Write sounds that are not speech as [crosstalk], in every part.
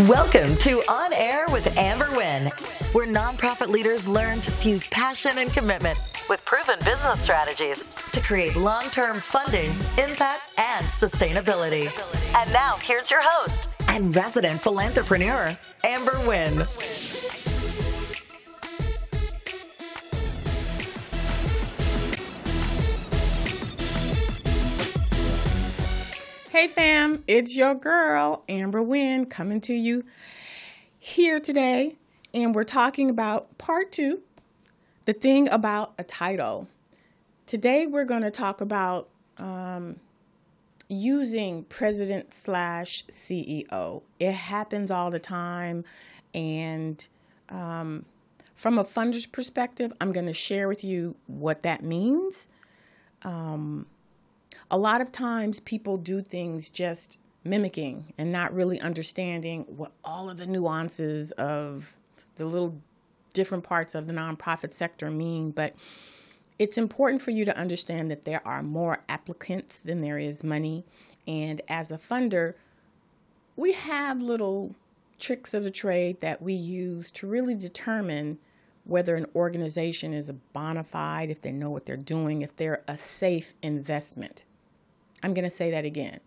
Welcome to On Air with Amber Wynn, where nonprofit leaders learn to fuse passion and commitment with proven business strategies to create long term funding, impact, and sustainability. And now, here's your host and resident philanthropreneur, Amber Wynn. Hey fam, it's your girl, Amber Wynn, coming to you here today. And we're talking about part two the thing about a title. Today we're going to talk about um, using president slash CEO. It happens all the time. And um, from a funder's perspective, I'm going to share with you what that means. Um, a lot of times people do things just mimicking and not really understanding what all of the nuances of the little different parts of the nonprofit sector mean. But it's important for you to understand that there are more applicants than there is money. And as a funder, we have little tricks of the trade that we use to really determine whether an organization is a bona fide, if they know what they're doing, if they're a safe investment. I'm going to say that again.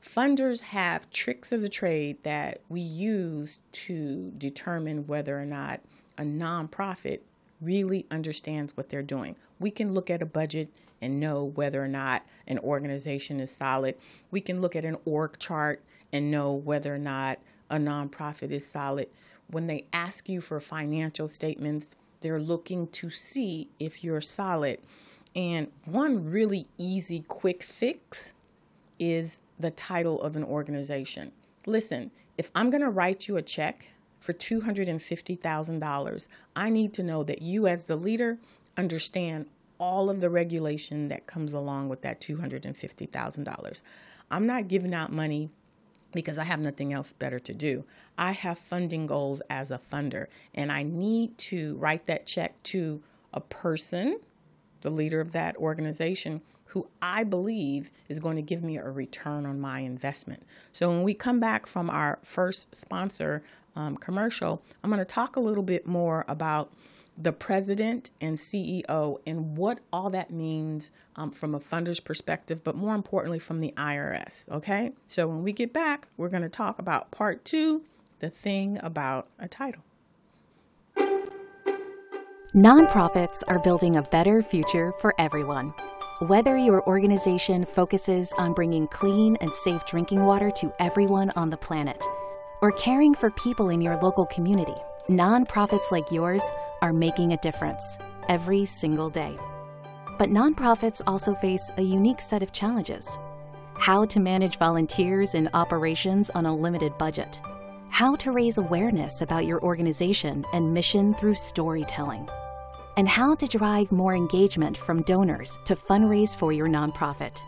Funders have tricks of the trade that we use to determine whether or not a nonprofit really understands what they're doing. We can look at a budget and know whether or not an organization is solid. We can look at an org chart and know whether or not a nonprofit is solid. When they ask you for financial statements, they're looking to see if you're solid. And one really easy, quick fix is the title of an organization. Listen, if I'm going to write you a check for $250,000, I need to know that you, as the leader, understand all of the regulation that comes along with that $250,000. I'm not giving out money because I have nothing else better to do. I have funding goals as a funder, and I need to write that check to a person the leader of that organization, who I believe is going to give me a return on my investment. So when we come back from our first sponsor um, commercial, I'm going to talk a little bit more about the president and CEO and what all that means um, from a funder's perspective, but more importantly from the IRS. Okay, so when we get back, we're going to talk about part two the thing about a title. Nonprofits are building a better future for everyone. Whether your organization focuses on bringing clean and safe drinking water to everyone on the planet, or caring for people in your local community, nonprofits like yours are making a difference every single day. But nonprofits also face a unique set of challenges how to manage volunteers and operations on a limited budget, how to raise awareness about your organization and mission through storytelling and how to drive more engagement from donors to fundraise for your nonprofit.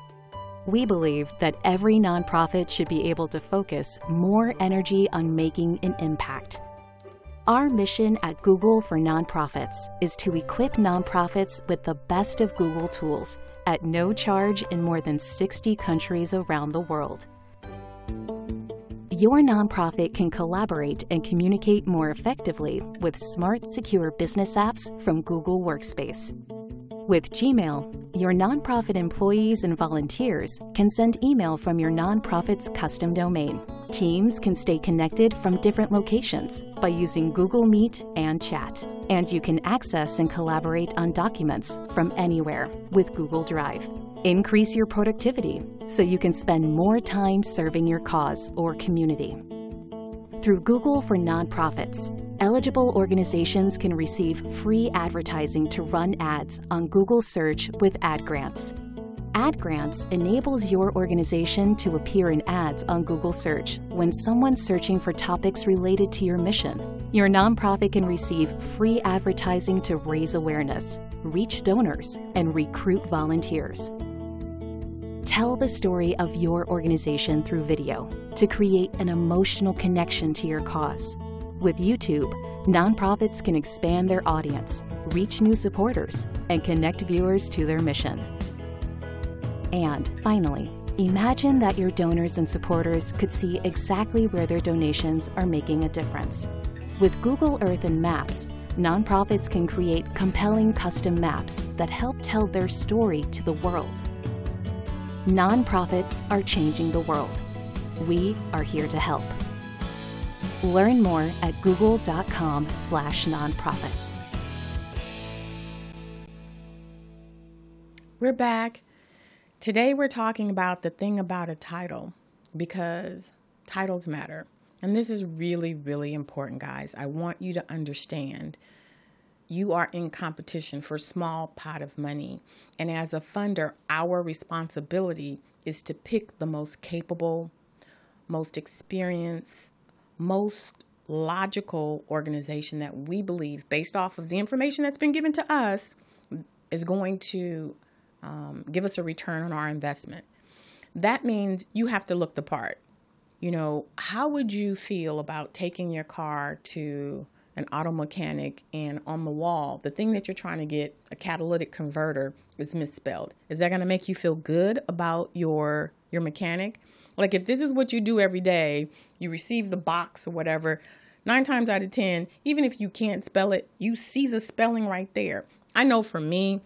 We believe that every nonprofit should be able to focus more energy on making an impact. Our mission at Google for Nonprofits is to equip nonprofits with the best of Google tools at no charge in more than 60 countries around the world your nonprofit can collaborate and communicate more effectively with smart, secure business apps from Google Workspace. With Gmail, your nonprofit employees and volunteers can send email from your nonprofit's custom domain. Teams can stay connected from different locations by using Google Meet and Chat. And you can access and collaborate on documents from anywhere with Google Drive. Increase your productivity so you can spend more time serving your cause or community. Through Google for Nonprofits, eligible organizations can receive free advertising to run ads on Google Search with ad grants. Ad grants enables your organization to appear in ads on Google Search when someone's searching for topics related to your mission. Your nonprofit can receive free advertising to raise awareness, reach donors, and recruit volunteers. Tell the story of your organization through video to create an emotional connection to your cause. With YouTube, nonprofits can expand their audience, reach new supporters, and connect viewers to their mission. And finally, Imagine that your donors and supporters could see exactly where their donations are making a difference. With Google Earth and Maps, nonprofits can create compelling custom maps that help tell their story to the world. Nonprofits are changing the world. We are here to help. Learn more at google.com slash nonprofits. We're back. Today we're talking about the thing about a title because titles matter. And this is really, really important, guys. I want you to understand you are in competition for a small pot of money. And as a funder, our responsibility is to pick the most capable, most experienced, most logical organization that we believe, based off of the information that's been given to us, is going to um, give us a return on our investment. That means you have to look the part. You know, how would you feel about taking your car to an auto mechanic and on the wall, the thing that you're trying to get, a catalytic converter, is misspelled? Is that going to make you feel good about your your mechanic? Like if this is what you do every day, you receive the box or whatever, nine times out of 10, even if you can't spell it, you see the spelling right there. I know for me,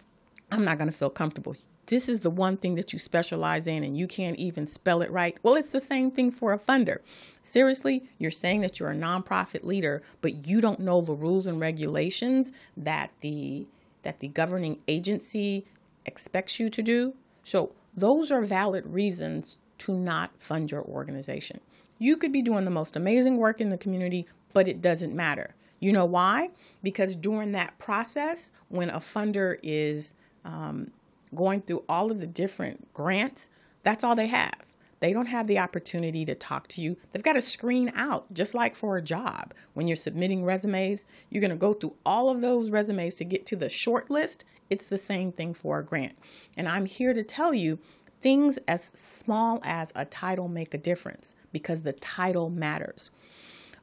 I'm not going to feel comfortable. This is the one thing that you specialize in and you can't even spell it right. Well, it's the same thing for a funder. Seriously, you're saying that you're a nonprofit leader, but you don't know the rules and regulations that the that the governing agency expects you to do. So, those are valid reasons to not fund your organization. You could be doing the most amazing work in the community, but it doesn't matter. You know why? Because during that process, when a funder is um, going through all of the different grants, that's all they have. They don't have the opportunity to talk to you. They've got to screen out, just like for a job. When you're submitting resumes, you're going to go through all of those resumes to get to the short list. It's the same thing for a grant. And I'm here to tell you things as small as a title make a difference because the title matters.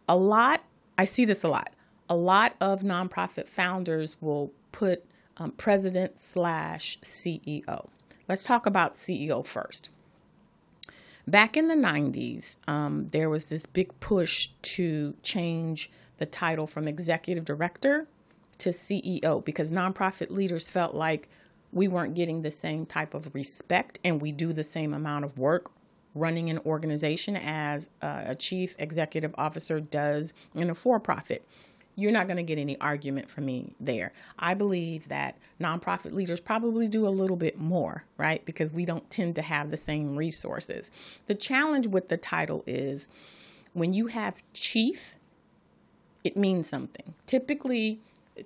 A lot, I see this a lot. A lot of nonprofit founders will put um, president slash CEO. Let's talk about CEO first. Back in the 90s, um, there was this big push to change the title from executive director to CEO because nonprofit leaders felt like we weren't getting the same type of respect and we do the same amount of work running an organization as uh, a chief executive officer does in a for profit you're not going to get any argument from me there. I believe that nonprofit leaders probably do a little bit more, right? Because we don't tend to have the same resources. The challenge with the title is when you have chief, it means something. Typically,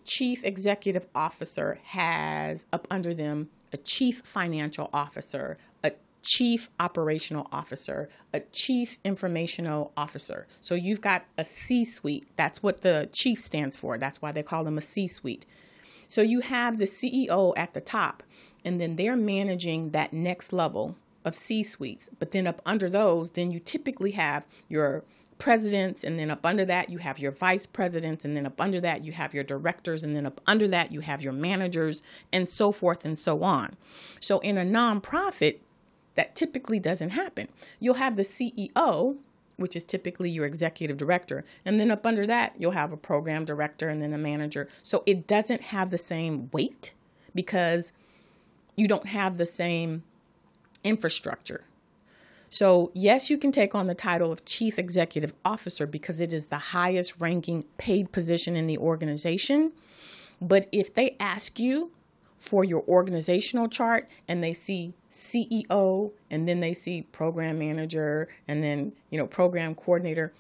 chief executive officer has up under them a chief financial officer, a chief operational officer, a chief informational officer. So you've got a C suite. That's what the chief stands for. That's why they call them a C suite. So you have the CEO at the top, and then they're managing that next level of C suites. But then up under those, then you typically have your presidents, and then up under that, you have your vice presidents, and then up under that, you have your directors, and then up under that, you have your managers, and so forth and so on. So in a nonprofit, that typically doesn't happen. You'll have the CEO, which is typically your executive director, and then up under that, you'll have a program director and then a manager. So it doesn't have the same weight because you don't have the same infrastructure. So, yes, you can take on the title of Chief Executive Officer because it is the highest ranking paid position in the organization. But if they ask you for your organizational chart and they see CEO and then they see program manager and then, you know, program coordinator,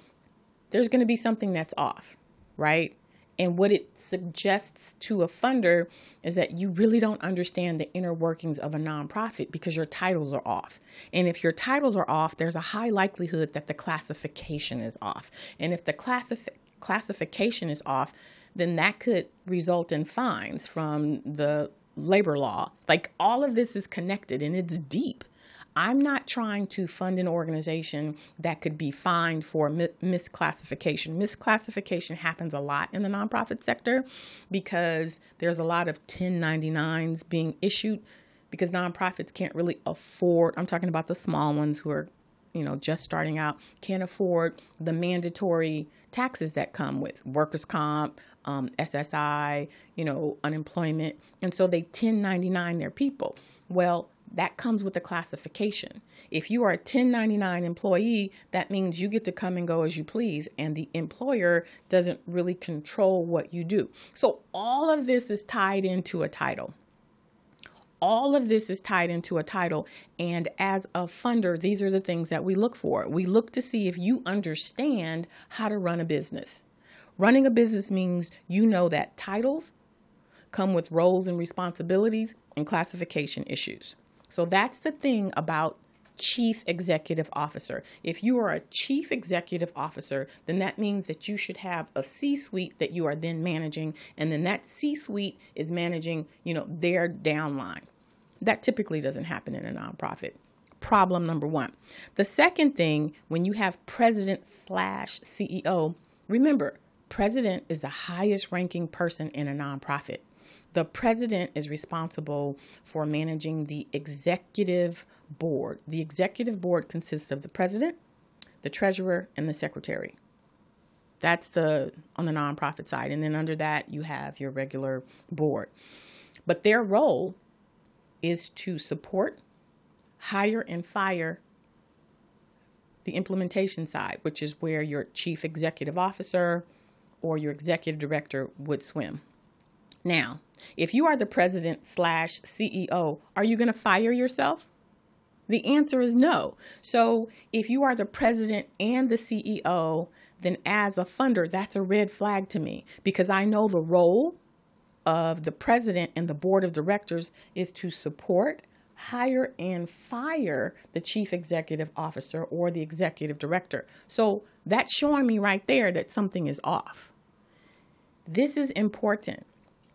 there's going to be something that's off, right? And what it suggests to a funder is that you really don't understand the inner workings of a nonprofit because your titles are off. And if your titles are off, there's a high likelihood that the classification is off. And if the classif- classification is off, then that could result in fines from the labor law. Like all of this is connected and it's deep. I'm not trying to fund an organization that could be fined for misclassification. Misclassification happens a lot in the nonprofit sector because there's a lot of 1099s being issued because nonprofits can't really afford, I'm talking about the small ones who are you know just starting out can't afford the mandatory taxes that come with workers comp um, ssi you know unemployment and so they 1099 their people well that comes with a classification. If you are a 1099 employee, that means you get to come and go as you please, and the employer doesn't really control what you do. So, all of this is tied into a title. All of this is tied into a title. And as a funder, these are the things that we look for. We look to see if you understand how to run a business. Running a business means you know that titles come with roles and responsibilities and classification issues. So that's the thing about chief executive officer. If you are a chief executive officer, then that means that you should have a C-suite that you are then managing and then that C-suite is managing, you know, their downline. That typically doesn't happen in a nonprofit. Problem number 1. The second thing, when you have president slash CEO, remember, president is the highest ranking person in a nonprofit. The president is responsible for managing the executive board. The executive board consists of the president, the treasurer, and the secretary. That's the on the nonprofit side. And then under that, you have your regular board. But their role is to support, hire, and fire the implementation side, which is where your chief executive officer or your executive director would swim. Now, if you are the president slash CEO, are you going to fire yourself? The answer is no. So if you are the president and the CEO, then as a funder, that's a red flag to me because I know the role of the president and the board of directors is to support, hire, and fire the chief executive officer or the executive director. So that's showing me right there that something is off. This is important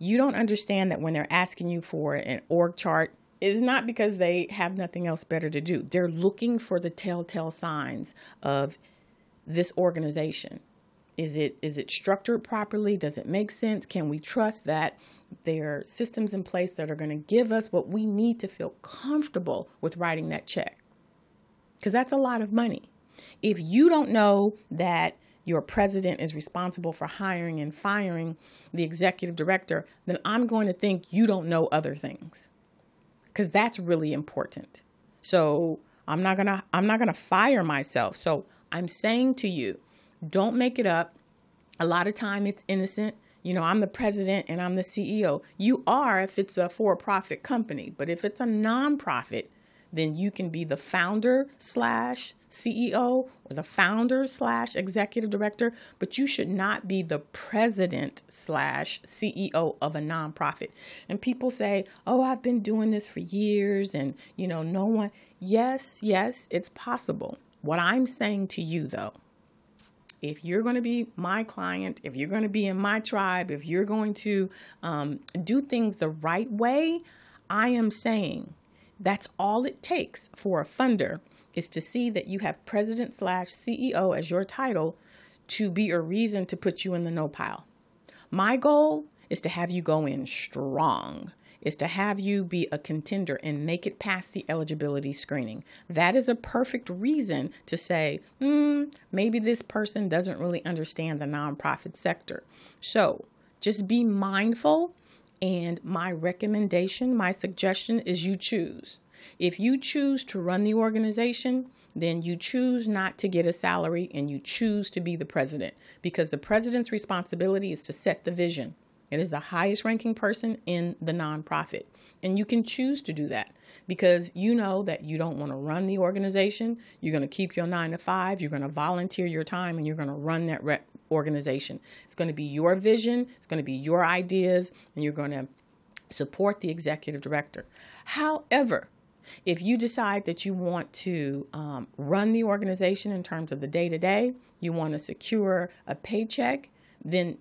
you don't understand that when they're asking you for an org chart, it's not because they have nothing else better to do. They're looking for the telltale signs of this organization. Is it is it structured properly? Does it make sense? Can we trust that there are systems in place that are going to give us what we need to feel comfortable with writing that check? Because that's a lot of money. If you don't know that your president is responsible for hiring and firing the executive director, then I'm going to think you don't know other things. Cuz that's really important. So, I'm not going to I'm not going to fire myself. So, I'm saying to you, don't make it up. A lot of time it's innocent. You know, I'm the president and I'm the CEO. You are if it's a for-profit company, but if it's a nonprofit, then you can be the founder slash CEO or the founder slash executive director, but you should not be the president slash CEO of a nonprofit. And people say, oh, I've been doing this for years and, you know, no one. Yes, yes, it's possible. What I'm saying to you, though, if you're going to be my client, if you're going to be in my tribe, if you're going to um, do things the right way, I am saying that's all it takes for a funder is to see that you have president slash CEO as your title to be a reason to put you in the no pile. My goal is to have you go in strong, is to have you be a contender and make it past the eligibility screening. That is a perfect reason to say, hmm, maybe this person doesn't really understand the nonprofit sector. So just be mindful and my recommendation, my suggestion is you choose. If you choose to run the organization, then you choose not to get a salary and you choose to be the president because the president's responsibility is to set the vision. It is the highest ranking person in the nonprofit. And you can choose to do that because you know that you don't want to run the organization. You're going to keep your nine to five. You're going to volunteer your time and you're going to run that organization. It's going to be your vision, it's going to be your ideas, and you're going to support the executive director. However, if you decide that you want to um, run the organization in terms of the day to day, you want to secure a paycheck, then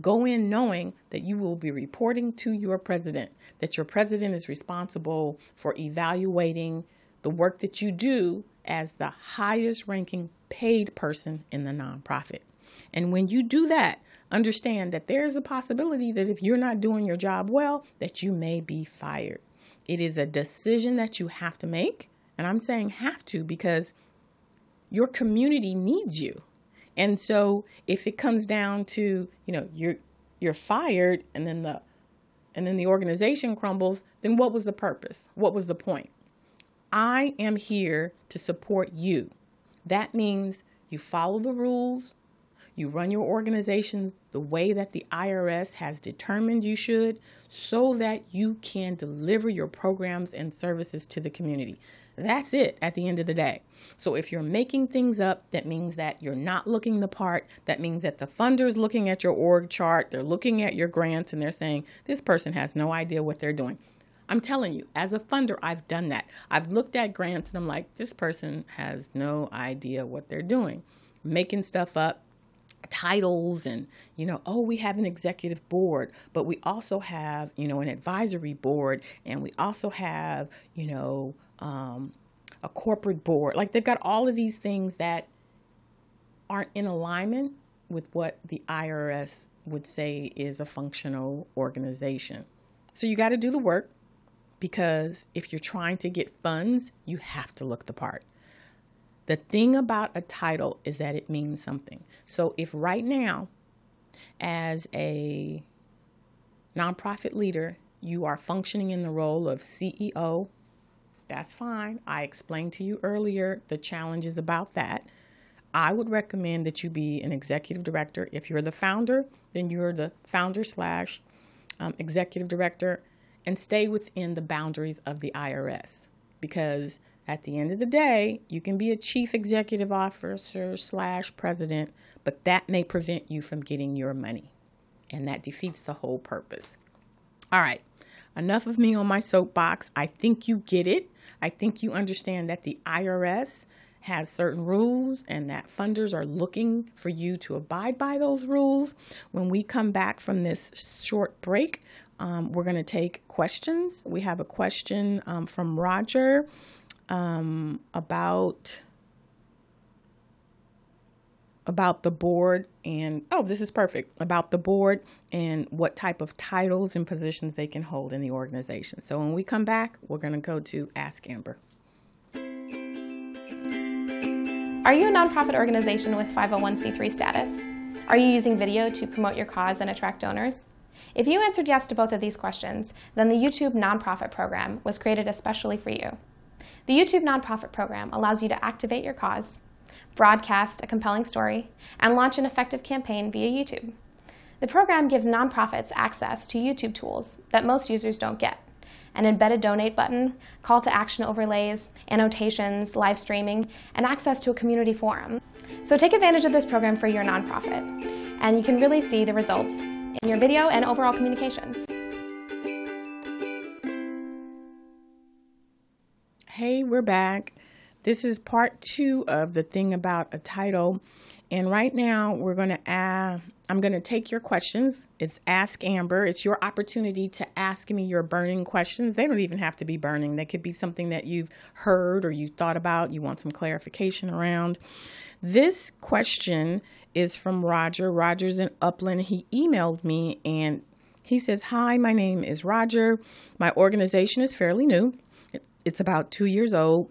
go in knowing that you will be reporting to your president, that your president is responsible for evaluating the work that you do as the highest ranking paid person in the nonprofit. And when you do that, understand that there's a possibility that if you're not doing your job well, that you may be fired. It is a decision that you have to make. And I'm saying have to because your community needs you. And so if it comes down to, you know, you're you're fired and then the and then the organization crumbles, then what was the purpose? What was the point? I am here to support you. That means you follow the rules, you run your organizations the way that the IRS has determined you should so that you can deliver your programs and services to the community. That's it at the end of the day. So if you're making things up, that means that you're not looking the part. That means that the funder's looking at your org chart, they're looking at your grants, and they're saying, this person has no idea what they're doing. I'm telling you, as a funder, I've done that. I've looked at grants and I'm like, this person has no idea what they're doing. Making stuff up, titles and you know oh we have an executive board but we also have you know an advisory board and we also have you know um, a corporate board. Like they've got all of these things that aren't in alignment with what the irs would say is a functional organization. So you got to do the work because if you're trying to get funds you have to look the part. The thing about a title is that it means something. So if right now, as a nonprofit leader, you are functioning in the role of CEO, that's fine. I explained to you earlier the challenges about that. I would recommend that you be an executive director. If you're the founder, then you're the founder slash um, executive director and stay within the boundaries of the IRS because at the end of the day, you can be a chief executive officer slash president, but that may prevent you from getting your money. And that defeats the whole purpose. All right, enough of me on my soapbox. I think you get it. I think you understand that the IRS has certain rules and that funders are looking for you to abide by those rules. When we come back from this short break, um, we're going to take questions. We have a question um, from Roger um, about about the board and oh this is perfect about the board and what type of titles and positions they can hold in the organization. So when we come back we're going to go to ask amber. Are you a nonprofit organization with 501c3 status? Are you using video to promote your cause and attract donors? If you answered yes to both of these questions then the youtube nonprofit program was created especially for you. The YouTube Nonprofit Program allows you to activate your cause, broadcast a compelling story, and launch an effective campaign via YouTube. The program gives nonprofits access to YouTube tools that most users don't get an embedded donate button, call to action overlays, annotations, live streaming, and access to a community forum. So take advantage of this program for your nonprofit, and you can really see the results in your video and overall communications. Hey, we're back. This is part two of the thing about a title. And right now, we're going to add, I'm going to take your questions. It's Ask Amber. It's your opportunity to ask me your burning questions. They don't even have to be burning, they could be something that you've heard or you thought about, you want some clarification around. This question is from Roger. Roger's in Upland. He emailed me and he says, Hi, my name is Roger. My organization is fairly new. It's about two years old.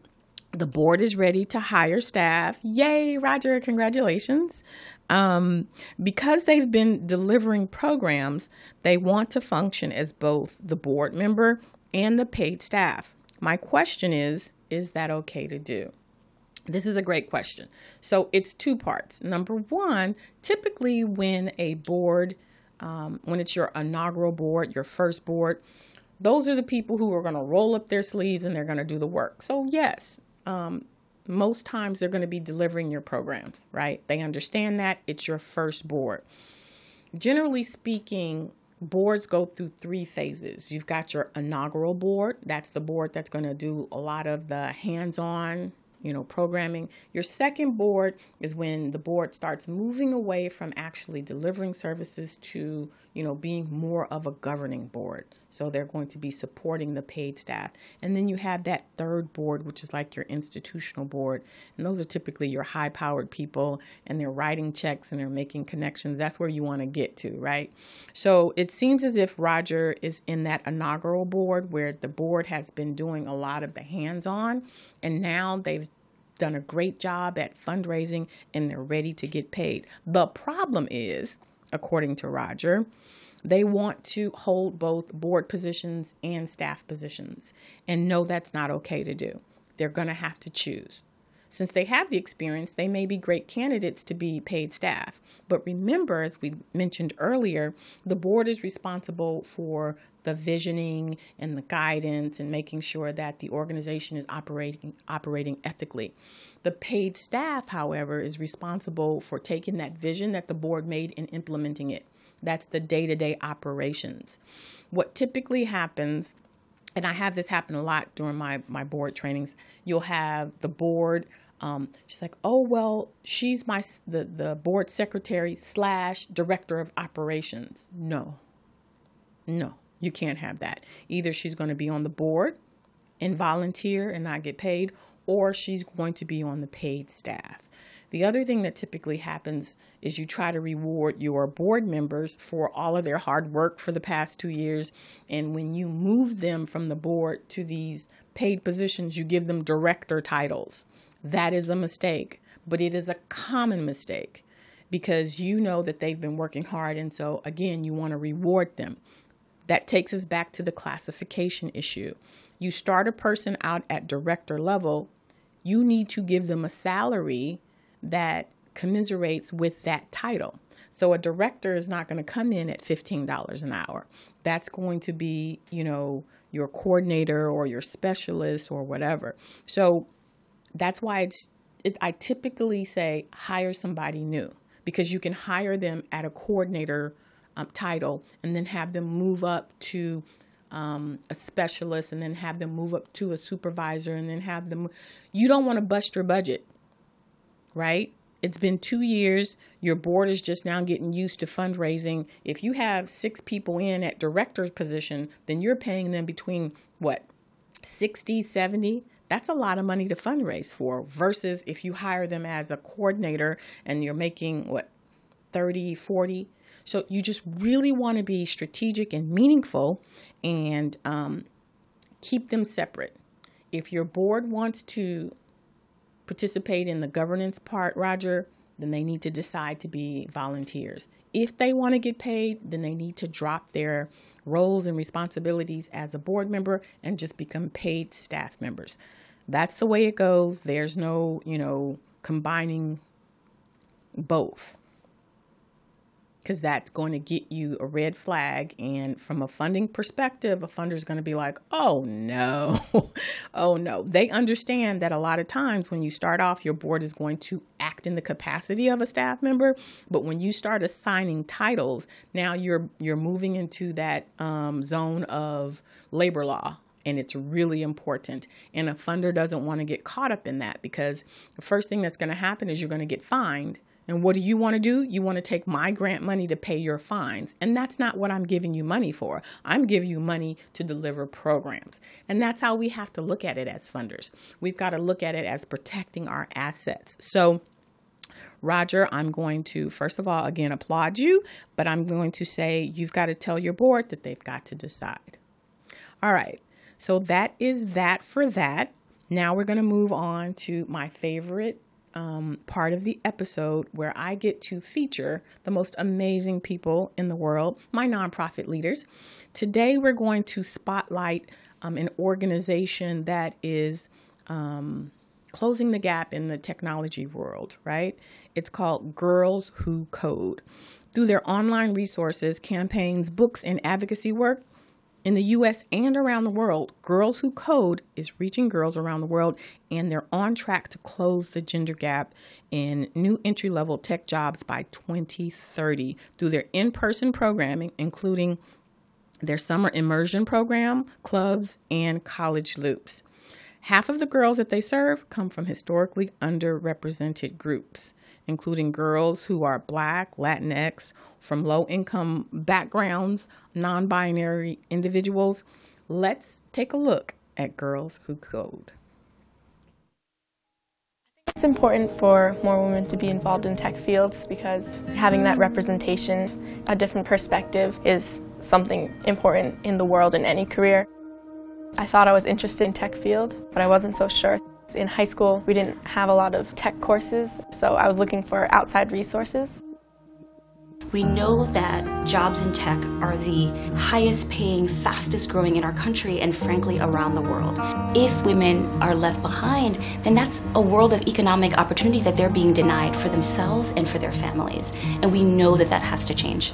The board is ready to hire staff. Yay, Roger, congratulations. Um, because they've been delivering programs, they want to function as both the board member and the paid staff. My question is Is that okay to do? This is a great question. So it's two parts. Number one, typically when a board, um, when it's your inaugural board, your first board, those are the people who are going to roll up their sleeves and they're going to do the work. So, yes, um, most times they're going to be delivering your programs, right? They understand that it's your first board. Generally speaking, boards go through three phases. You've got your inaugural board, that's the board that's going to do a lot of the hands on you know, programming. Your second board is when the board starts moving away from actually delivering services to, you know, being more of a governing board. So they're going to be supporting the paid staff. And then you have that third board, which is like your institutional board. And those are typically your high powered people and they're writing checks and they're making connections. That's where you want to get to, right? So it seems as if Roger is in that inaugural board where the board has been doing a lot of the hands on and now they've done a great job at fundraising and they're ready to get paid. The problem is, according to Roger, they want to hold both board positions and staff positions and no that's not okay to do. They're going to have to choose. Since they have the experience, they may be great candidates to be paid staff. But remember, as we mentioned earlier, the board is responsible for the visioning and the guidance and making sure that the organization is operating operating ethically. The paid staff, however, is responsible for taking that vision that the board made and implementing it. That's the day-to-day operations. What typically happens and I have this happen a lot during my my board trainings. You'll have the board. Um, she's like, oh well, she's my the the board secretary slash director of operations. No, no, you can't have that. Either she's going to be on the board and volunteer and not get paid, or she's going to be on the paid staff. The other thing that typically happens is you try to reward your board members for all of their hard work for the past two years. And when you move them from the board to these paid positions, you give them director titles. That is a mistake, but it is a common mistake because you know that they've been working hard. And so, again, you want to reward them. That takes us back to the classification issue. You start a person out at director level, you need to give them a salary that commiserates with that title. So a director is not going to come in at $15 an hour. That's going to be, you know, your coordinator or your specialist or whatever. So that's why it's it, I typically say hire somebody new because you can hire them at a coordinator um, title and then have them move up to um, a specialist and then have them move up to a supervisor and then have them. You don't want to bust your budget right? It's been two years. Your board is just now getting used to fundraising. If you have six people in at director's position, then you're paying them between what, 60, 70? That's a lot of money to fundraise for versus if you hire them as a coordinator and you're making what, 30, 40? So you just really want to be strategic and meaningful and um, keep them separate. If your board wants to participate in the governance part, Roger, then they need to decide to be volunteers. If they want to get paid, then they need to drop their roles and responsibilities as a board member and just become paid staff members. That's the way it goes. There's no, you know, combining both because that's going to get you a red flag. And from a funding perspective, a funder is going to be like, oh no, [laughs] oh no. They understand that a lot of times when you start off, your board is going to act in the capacity of a staff member. But when you start assigning titles, now you're you're moving into that um, zone of labor law and it's really important. And a funder doesn't want to get caught up in that because the first thing that's going to happen is you're going to get fined and what do you want to do? You want to take my grant money to pay your fines. And that's not what I'm giving you money for. I'm giving you money to deliver programs. And that's how we have to look at it as funders. We've got to look at it as protecting our assets. So, Roger, I'm going to, first of all, again, applaud you, but I'm going to say you've got to tell your board that they've got to decide. All right. So that is that for that. Now we're going to move on to my favorite um, part of the episode where I get to feature the most amazing people in the world, my nonprofit leaders. Today, we're going to spotlight um, an organization that is um, closing the gap in the technology world, right? It's called Girls Who Code. Through their online resources, campaigns, books, and advocacy work, in the US and around the world, Girls Who Code is reaching girls around the world, and they're on track to close the gender gap in new entry level tech jobs by 2030 through their in person programming, including their summer immersion program, clubs, and college loops. Half of the girls that they serve come from historically underrepresented groups, including girls who are Black, Latinx, from low income backgrounds, non binary individuals. Let's take a look at Girls Who Code. It's important for more women to be involved in tech fields because having that representation, a different perspective, is something important in the world in any career. I thought I was interested in tech field, but I wasn't so sure. In high school, we didn't have a lot of tech courses, so I was looking for outside resources. We know that jobs in tech are the highest paying, fastest growing in our country and frankly around the world. If women are left behind, then that's a world of economic opportunity that they're being denied for themselves and for their families. And we know that that has to change.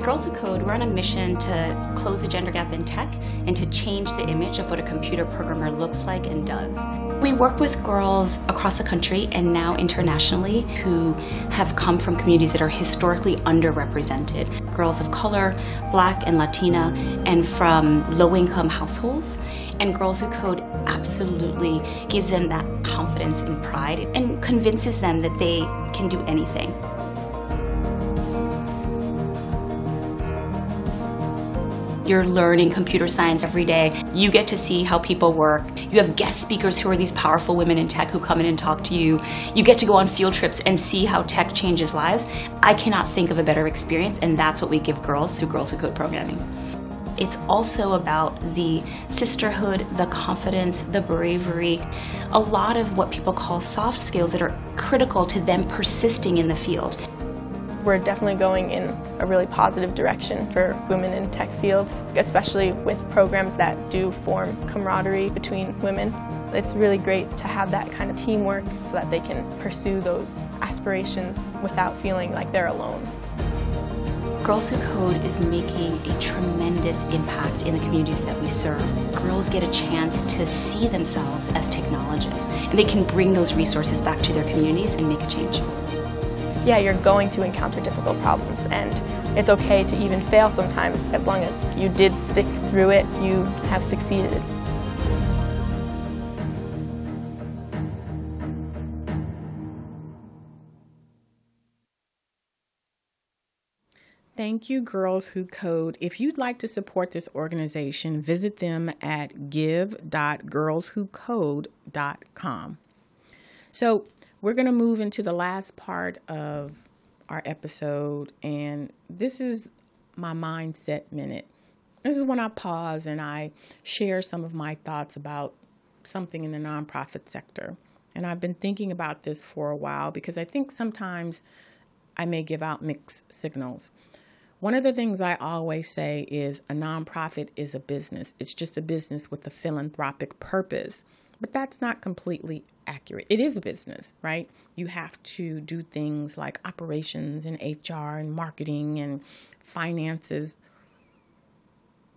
At Girls Who Code, we're on a mission to close the gender gap in tech and to change the image of what a computer programmer looks like and does. We work with girls across the country and now internationally who have come from communities that are historically underrepresented. Girls of color, black and Latina, and from low income households. And Girls Who Code absolutely gives them that confidence and pride and convinces them that they can do anything. You're learning computer science every day. You get to see how people work. You have guest speakers who are these powerful women in tech who come in and talk to you. You get to go on field trips and see how tech changes lives. I cannot think of a better experience, and that's what we give girls through Girls Who Code programming. It's also about the sisterhood, the confidence, the bravery, a lot of what people call soft skills that are critical to them persisting in the field. We're definitely going in a really positive direction for women in tech fields, especially with programs that do form camaraderie between women. It's really great to have that kind of teamwork so that they can pursue those aspirations without feeling like they're alone. Girls Who Code is making a tremendous impact in the communities that we serve. Girls get a chance to see themselves as technologists, and they can bring those resources back to their communities and make a change yeah, you're going to encounter difficult problems and it's okay to even fail sometimes as long as you did stick through it, you have succeeded. Thank you, Girls Who Code. If you'd like to support this organization, visit them at give.girlswhocode.com. So, we're going to move into the last part of our episode, and this is my mindset minute. This is when I pause and I share some of my thoughts about something in the nonprofit sector. And I've been thinking about this for a while because I think sometimes I may give out mixed signals. One of the things I always say is a nonprofit is a business. It's just a business with a philanthropic purpose. But that's not completely accurate. It is a business, right? You have to do things like operations and HR and marketing and finances,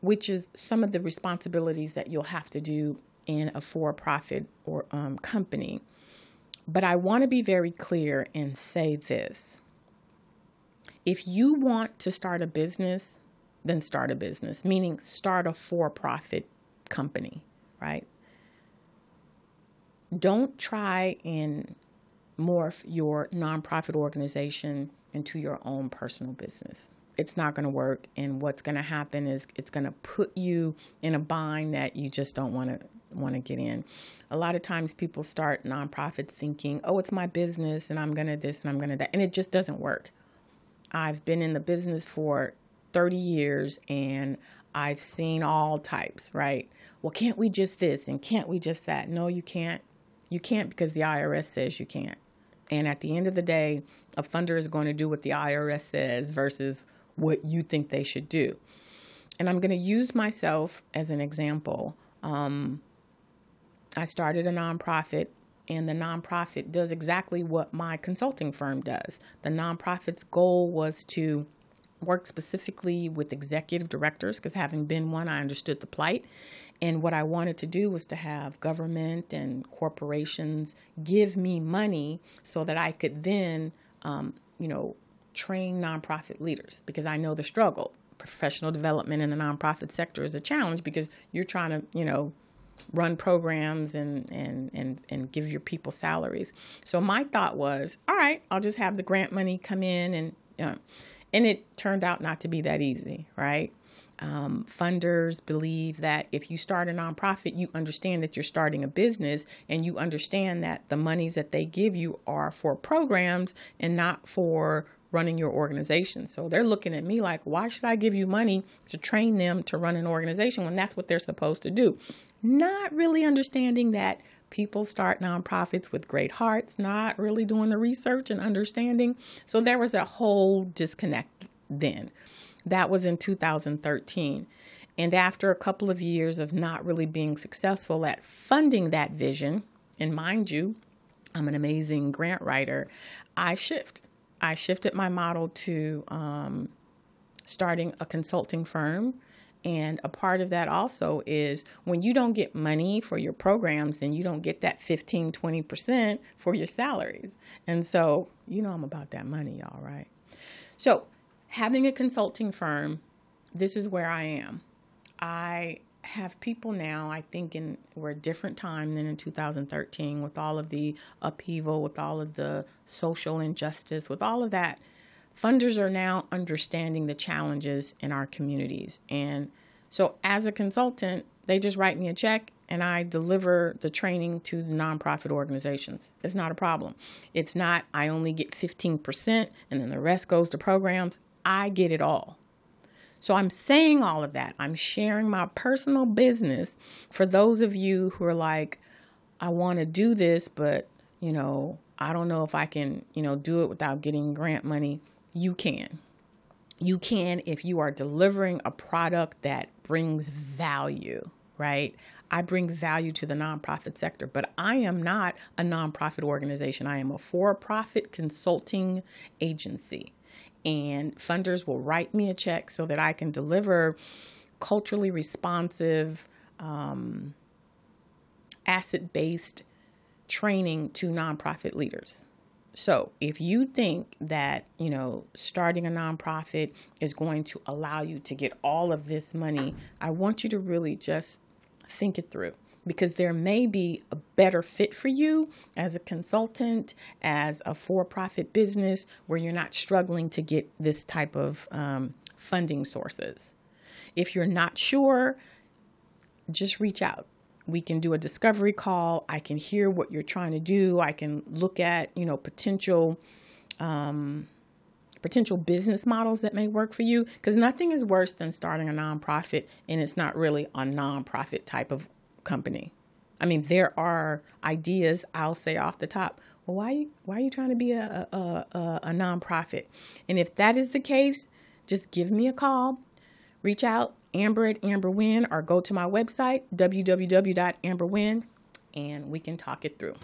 which is some of the responsibilities that you'll have to do in a for profit or um, company. But I want to be very clear and say this if you want to start a business, then start a business, meaning start a for profit company, right? Don't try and morph your nonprofit organization into your own personal business. It's not going to work. And what's going to happen is it's going to put you in a bind that you just don't want to want to get in. A lot of times people start nonprofits thinking, "Oh, it's my business and I'm going to this and I'm going to that." And it just doesn't work. I've been in the business for 30 years and I've seen all types, right? Well, can't we just this and can't we just that? No, you can't. You can't because the IRS says you can't. And at the end of the day, a funder is going to do what the IRS says versus what you think they should do. And I'm going to use myself as an example. Um, I started a nonprofit, and the nonprofit does exactly what my consulting firm does. The nonprofit's goal was to work specifically with executive directors because having been one, I understood the plight and what I wanted to do was to have government and corporations give me money so that I could then, um, you know, train nonprofit leaders because I know the struggle. professional development in the nonprofit sector is a challenge because you're trying to, you know, run programs and, and, and, and give your people salaries. So my thought was, all right, I'll just have the grant money come in and, know, and it turned out not to be that easy, right? Um, funders believe that if you start a nonprofit, you understand that you're starting a business and you understand that the monies that they give you are for programs and not for running your organization. So they're looking at me like, why should I give you money to train them to run an organization when that's what they're supposed to do? Not really understanding that people start nonprofits with great hearts, not really doing the research and understanding. So there was a whole disconnect then. That was in 2013. And after a couple of years of not really being successful at funding that vision, and mind you, I'm an amazing grant writer, I shift. I shifted my model to um, starting a consulting firm. And a part of that also is when you don't get money for your programs, then you don't get that 15, 20% for your salaries. And so, you know, I'm about that money, y'all, right? So, having a consulting firm, this is where I am. I have people now, I think in we're a different time than in 2013 with all of the upheaval, with all of the social injustice, with all of that. Funders are now understanding the challenges in our communities. And so as a consultant, they just write me a check and I deliver the training to the nonprofit organizations. It's not a problem. It's not, I only get 15% and then the rest goes to programs. I get it all. So I'm saying all of that. I'm sharing my personal business for those of you who are like, I want to do this, but, you know, I don't know if I can, you know, do it without getting grant money. You can. You can if you are delivering a product that brings value, right? I bring value to the nonprofit sector, but I am not a nonprofit organization. I am a for profit consulting agency and funders will write me a check so that I can deliver culturally responsive, um, asset based training to nonprofit leaders. So, if you think that, you know, starting a nonprofit is going to allow you to get all of this money, I want you to really just think it through because there may be a better fit for you as a consultant, as a for profit business where you're not struggling to get this type of um, funding sources. If you're not sure, just reach out. We can do a discovery call. I can hear what you're trying to do. I can look at, you know, potential um, potential business models that may work for you because nothing is worse than starting a nonprofit and it's not really a nonprofit type of company. I mean, there are ideas. I'll say off the top. Well, why why are you trying to be a a, a, a nonprofit? And if that is the case, just give me a call. Reach out, Amber at Amber AmberWin, or go to my website www.amberwin, and we can talk it through.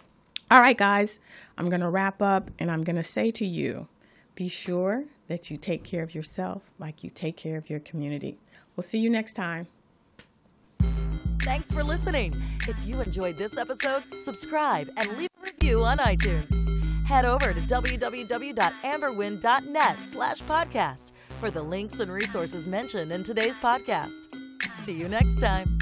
All right, guys, I'm to wrap up, and I'm to say to you, be sure that you take care of yourself like you take care of your community. We'll see you next time. Thanks for listening. If you enjoyed this episode, subscribe and leave a review on iTunes. Head over to www.amberwin.net slash podcast for the links and resources mentioned in today's podcast. See you next time.